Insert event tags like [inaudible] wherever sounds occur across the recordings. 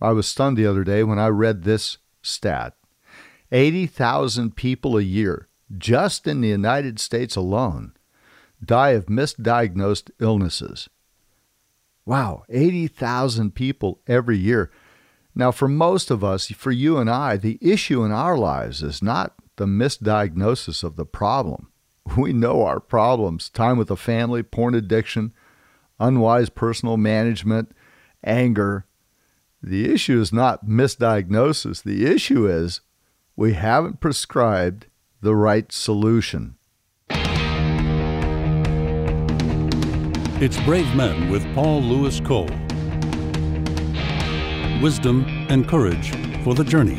I was stunned the other day when I read this stat 80,000 people a year, just in the United States alone, die of misdiagnosed illnesses. Wow, 80,000 people every year. Now, for most of us, for you and I, the issue in our lives is not the misdiagnosis of the problem. We know our problems time with the family, porn addiction, unwise personal management, anger. The issue is not misdiagnosis. The issue is we haven't prescribed the right solution. It's Brave Men with Paul Louis Cole. Wisdom and courage for the journey.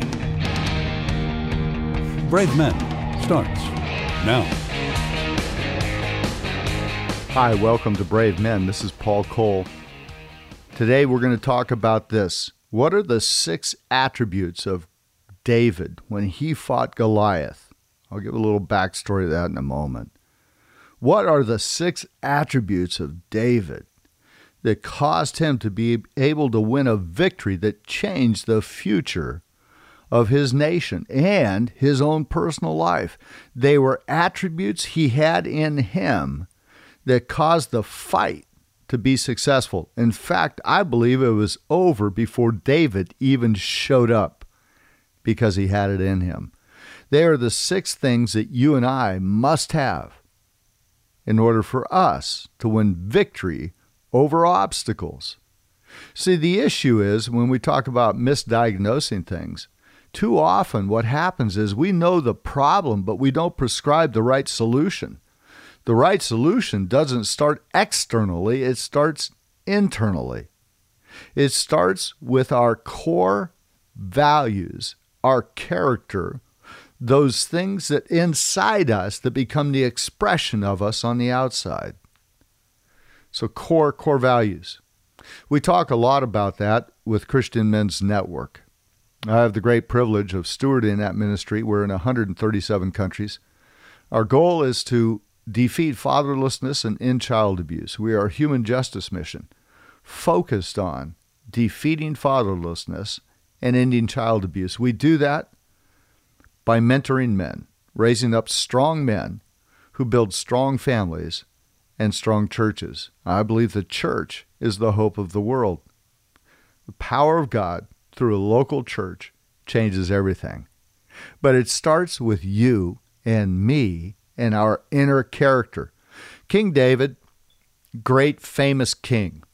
Brave Men starts now. Hi, welcome to Brave Men. This is Paul Cole. Today we're going to talk about this. What are the six attributes of David when he fought Goliath? I'll give a little backstory to that in a moment. What are the six attributes of David that caused him to be able to win a victory that changed the future of his nation and his own personal life? They were attributes he had in him that caused the fight to be successful. In fact, I believe it was over before David even showed up because he had it in him. They are the six things that you and I must have in order for us to win victory over obstacles. See, the issue is when we talk about misdiagnosing things, too often what happens is we know the problem, but we don't prescribe the right solution. The right solution doesn't start externally, it starts internally. It starts with our core values, our character, those things that inside us that become the expression of us on the outside. So, core, core values. We talk a lot about that with Christian Men's Network. I have the great privilege of stewarding that ministry. We're in 137 countries. Our goal is to defeat fatherlessness and end child abuse. We are a human justice mission focused on defeating fatherlessness and ending child abuse. We do that by mentoring men, raising up strong men who build strong families and strong churches. I believe the church is the hope of the world. The power of God through a local church changes everything. But it starts with you and me and our inner character. King David, great famous king.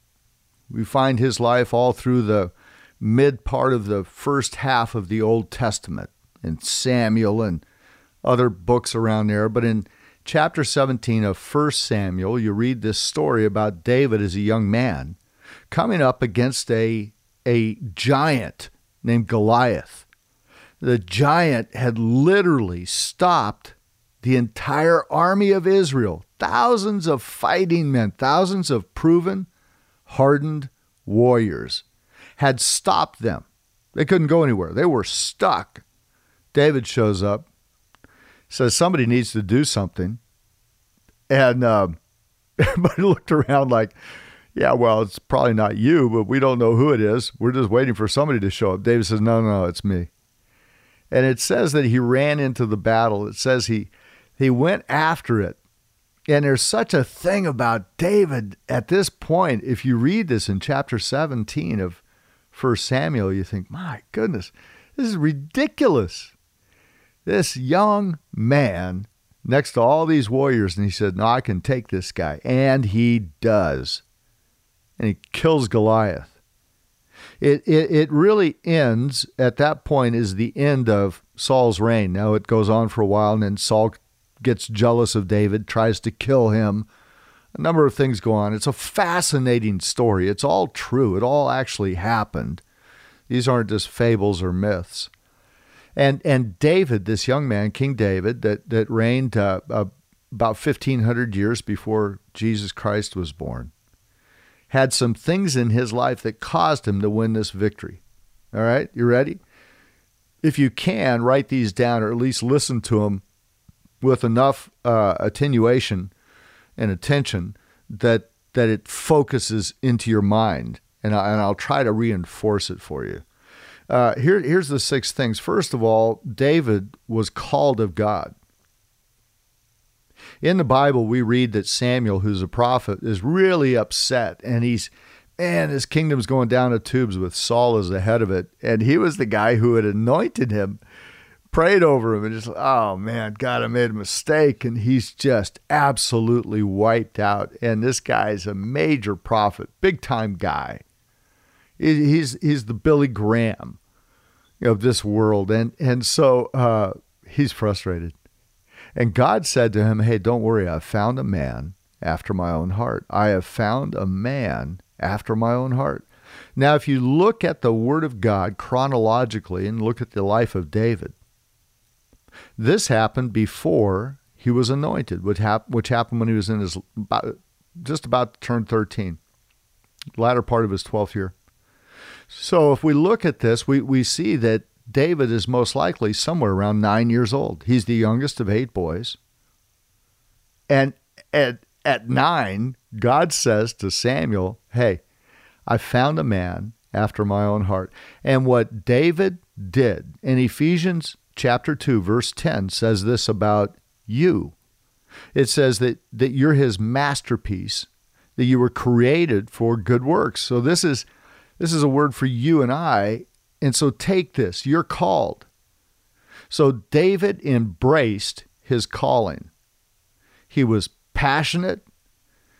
We find his life all through the mid part of the first half of the Old Testament and Samuel and other books around there. But in chapter 17 of 1 Samuel, you read this story about David as a young man coming up against a, a giant named Goliath. The giant had literally stopped the entire army of Israel, thousands of fighting men, thousands of proven, hardened warriors, had stopped them. They couldn't go anywhere. They were stuck David shows up, says somebody needs to do something, and uh, [laughs] everybody looked around like, yeah, well, it's probably not you, but we don't know who it is. We're just waiting for somebody to show up. David says, no, no, it's me. And it says that he ran into the battle. It says he he went after it. And there's such a thing about David at this point. If you read this in chapter 17 of 1 Samuel, you think, my goodness, this is ridiculous this young man next to all these warriors, and he said, No, I can take this guy. And he does. And he kills Goliath. It, it, it really ends at that point is the end of Saul's reign. Now it goes on for a while, and then Saul gets jealous of David, tries to kill him. A number of things go on. It's a fascinating story. It's all true. It all actually happened. These aren't just fables or myths. And and David, this young man, King David, that that reigned uh, uh, about fifteen hundred years before Jesus Christ was born, had some things in his life that caused him to win this victory. All right, you ready? If you can, write these down, or at least listen to them with enough uh, attenuation and attention that that it focuses into your mind, and, I, and I'll try to reinforce it for you. Uh, here, here's the six things. First of all, David was called of God. In the Bible, we read that Samuel, who's a prophet, is really upset and he's, man, his kingdom's going down the tubes with Saul as the head of it. And he was the guy who had anointed him, prayed over him, and just, oh man, God, I made a mistake. And he's just absolutely wiped out. And this guy's a major prophet, big time guy. He's, he's the Billy Graham of this world. And, and so uh, he's frustrated. And God said to him, Hey, don't worry, I've found a man after my own heart. I have found a man after my own heart. Now, if you look at the Word of God chronologically and look at the life of David, this happened before he was anointed, which, hap- which happened when he was in his about, just about to turn 13, latter part of his 12th year. So if we look at this, we, we see that David is most likely somewhere around nine years old. He's the youngest of eight boys. And at, at nine, God says to Samuel, Hey, I found a man after my own heart. And what David did in Ephesians chapter 2, verse 10 says this about you. It says that, that you're his masterpiece, that you were created for good works. So this is this is a word for you and I and so take this you're called. So David embraced his calling. He was passionate,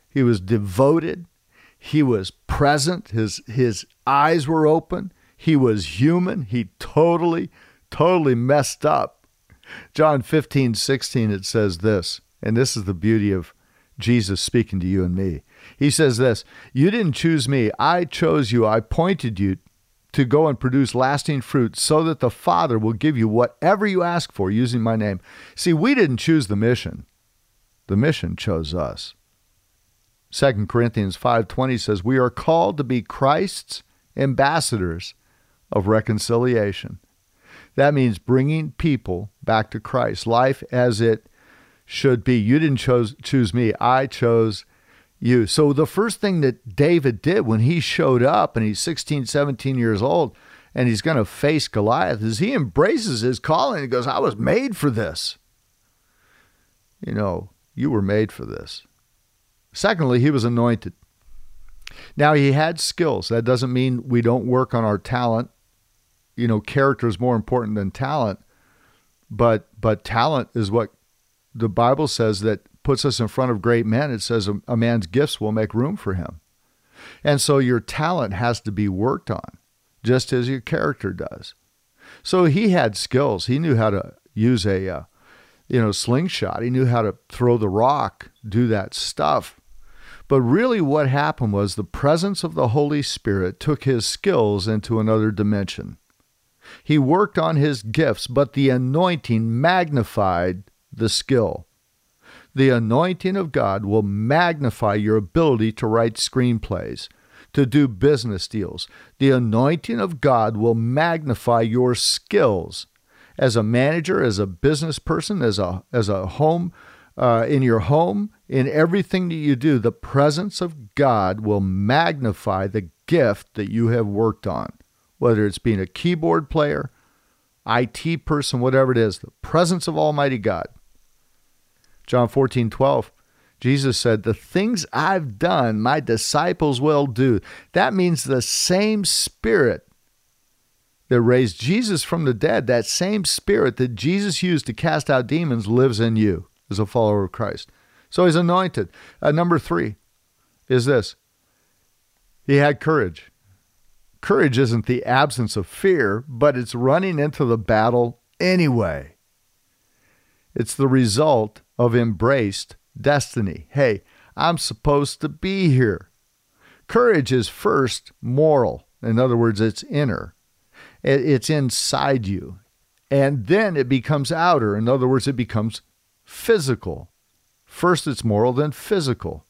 he was devoted, he was present, his, his eyes were open, he was human, he totally, totally messed up. John 15, 16, it says this, and this is the beauty of Jesus speaking to you and me. He says this You didn't choose me, I chose you, I pointed you to go and produce lasting fruit so that the Father will give you whatever you ask for using my name. See, we didn't choose the mission. The mission chose us. 2 Corinthians 5:20 says we are called to be Christ's ambassadors of reconciliation. That means bringing people back to Christ, life as it should be. You didn't chose, choose me, I chose you. So the first thing that David did when he showed up and he's 16, 17 years old and he's going to face Goliath is he embraces his calling and goes, I was made for this. You know, you were made for this. Secondly, he was anointed. Now, he had skills. That doesn't mean we don't work on our talent. You know, character is more important than talent. But but talent is what the Bible says that puts us in front of great men, it says a, a man's gifts will make room for him. And so your talent has to be worked on, just as your character does. So he had skills. He knew how to use a, uh, you know, slingshot. He knew how to throw the rock, do that stuff. But really, what happened was the presence of the Holy Spirit took his skills into another dimension. He worked on his gifts, but the anointing magnified the skill. The anointing of God will magnify your ability to write screenplays, to do business deals. The anointing of God will magnify your skills as a manager, as a business person, as a as a home uh, in your home, in everything that you do. The presence of God will magnify the gift that you have worked on, whether it's being a keyboard player, IT person, whatever it is. The presence of Almighty God John 14, 12. Jesus said, The things I've done, my disciples will do. That means the same spirit that raised Jesus from the dead, that same spirit that Jesus used to cast out demons, lives in you as a follower of Christ. So he's anointed. Uh, number three is this he had courage. Courage isn't the absence of fear, but it's running into the battle anyway. It's the result of embraced destiny. Hey, I'm supposed to be here. Courage is first moral. In other words, it's inner, it's inside you. And then it becomes outer. In other words, it becomes physical. First, it's moral, then physical.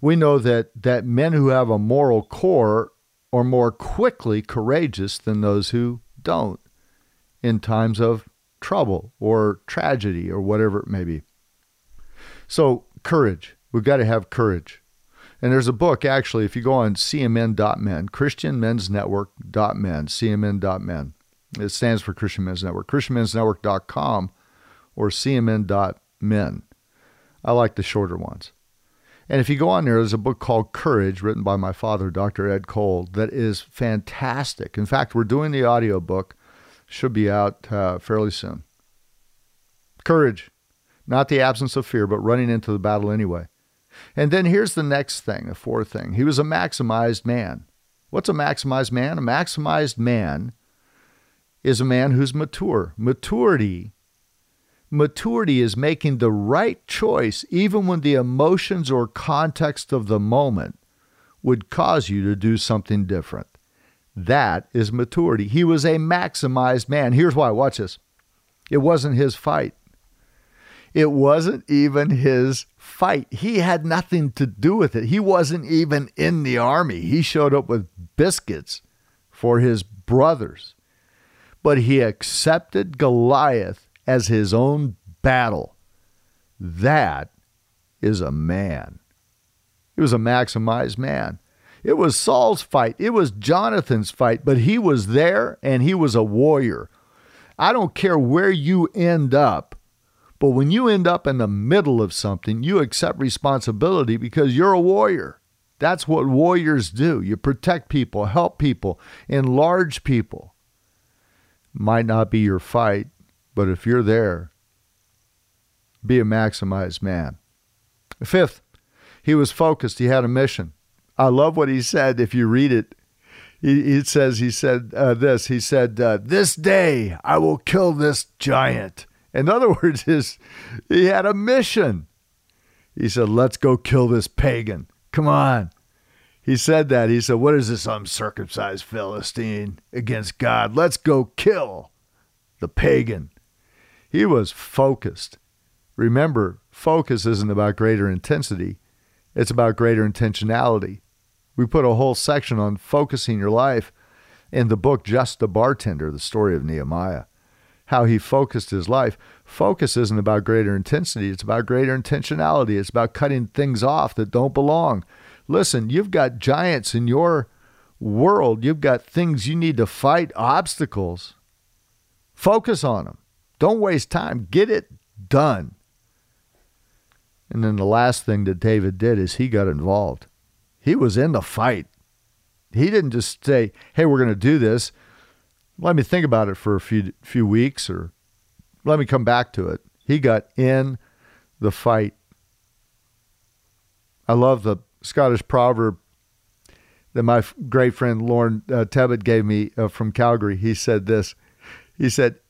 We know that, that men who have a moral core are more quickly courageous than those who don't in times of trouble or tragedy or whatever it may be. So, courage. We've got to have courage. And there's a book, actually, if you go on cmn.men, christianmensnetwork.men, cmn.men. It stands for Christian Men's Network, christianmensnetwork.com or cmn.men. I like the shorter ones. And if you go on there, there's a book called Courage, written by my father, Dr. Ed Cole, that is fantastic. In fact, we're doing the audio book, should be out uh, fairly soon. Courage, not the absence of fear, but running into the battle anyway. And then here's the next thing, the fourth thing. He was a maximized man. What's a maximized man? A maximized man is a man who's mature. Maturity maturity is making the right choice even when the emotions or context of the moment would cause you to do something different. That is maturity. He was a maximized man. Here's why. Watch this. It wasn't his fight. It wasn't even his fight. He had nothing to do with it. He wasn't even in the army. He showed up with biscuits for his brothers. But he accepted Goliath as his own battle. That is a man. He was a maximized man. It was Saul's fight. It was Jonathan's fight, but he was there and he was a warrior. I don't care where you end up, but when you end up in the middle of something, you accept responsibility because you're a warrior. That's what warriors do. You protect people, help people, enlarge people. Might not be your fight, but if you're there, be a maximized man. Fifth, he was focused. He had a mission. I love what he said. If you read it, he, he says, he said uh, this. He said, uh, This day I will kill this giant. In other [laughs] words, his, he had a mission. He said, Let's go kill this pagan. Come on. He said that. He said, What is this uncircumcised Philistine against God? Let's go kill the pagan. He was focused. Remember, focus isn't about greater intensity, it's about greater intentionality. We put a whole section on focusing your life in the book Just the Bartender, the story of Nehemiah, how he focused his life. Focus isn't about greater intensity, it's about greater intentionality. It's about cutting things off that don't belong. Listen, you've got giants in your world, you've got things you need to fight, obstacles. Focus on them. Don't waste time. Get it done. And then the last thing that David did is he got involved. He was in the fight. He didn't just say, "Hey, we're going to do this. Let me think about it for a few few weeks or let me come back to it." He got in the fight. I love the Scottish proverb that my great friend Lauren uh, Tebbett gave me uh, from Calgary. He said this. He said,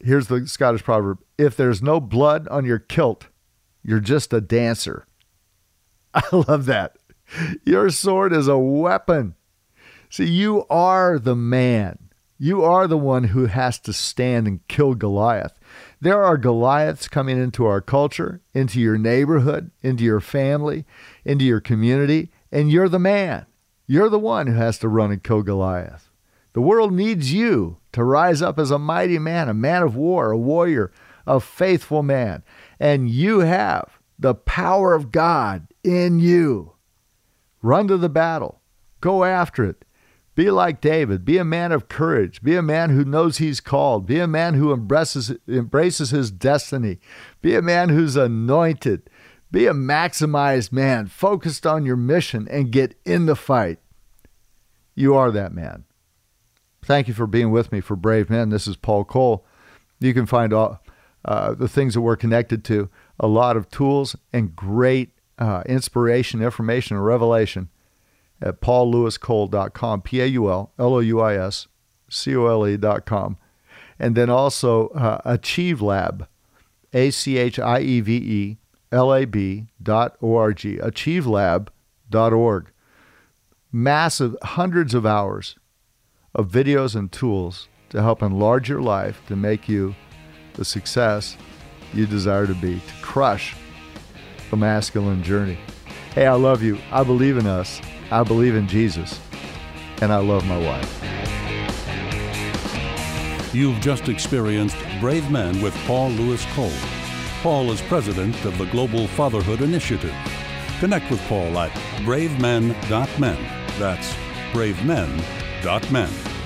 here's the Scottish proverb if there's no blood on your kilt, you're just a dancer. [laughs] I love that. Your sword is a weapon. See, you are the man. You are the one who has to stand and kill Goliath. There are Goliaths coming into our culture, into your neighborhood, into your family, into your community, and you're the man. You're the one who has to run and kill Goliath. The world needs you to rise up as a mighty man, a man of war, a warrior, a faithful man. And you have the power of God in you. Run to the battle, go after it. Be like David. Be a man of courage. Be a man who knows he's called. Be a man who embraces, embraces his destiny. Be a man who's anointed. Be a maximized man, focused on your mission, and get in the fight. You are that man. Thank you for being with me for Brave Men. This is Paul Cole. You can find all uh, the things that we're connected to, a lot of tools and great uh, inspiration, information, and revelation at paullouiscole.com, P A U L L O U I S C O L E.com. And then also uh, Achieve Lab, A C H I E V E L A B dot O R G, achievelab.org. Massive, hundreds of hours of videos and tools to help enlarge your life to make you the success you desire to be, to crush the masculine journey. Hey, I love you. I believe in us. I believe in Jesus. And I love my wife. You've just experienced Brave Men with Paul Louis Cole. Paul is president of the Global Fatherhood Initiative. Connect with Paul at bravemen.men. That's bravemen.men dot men.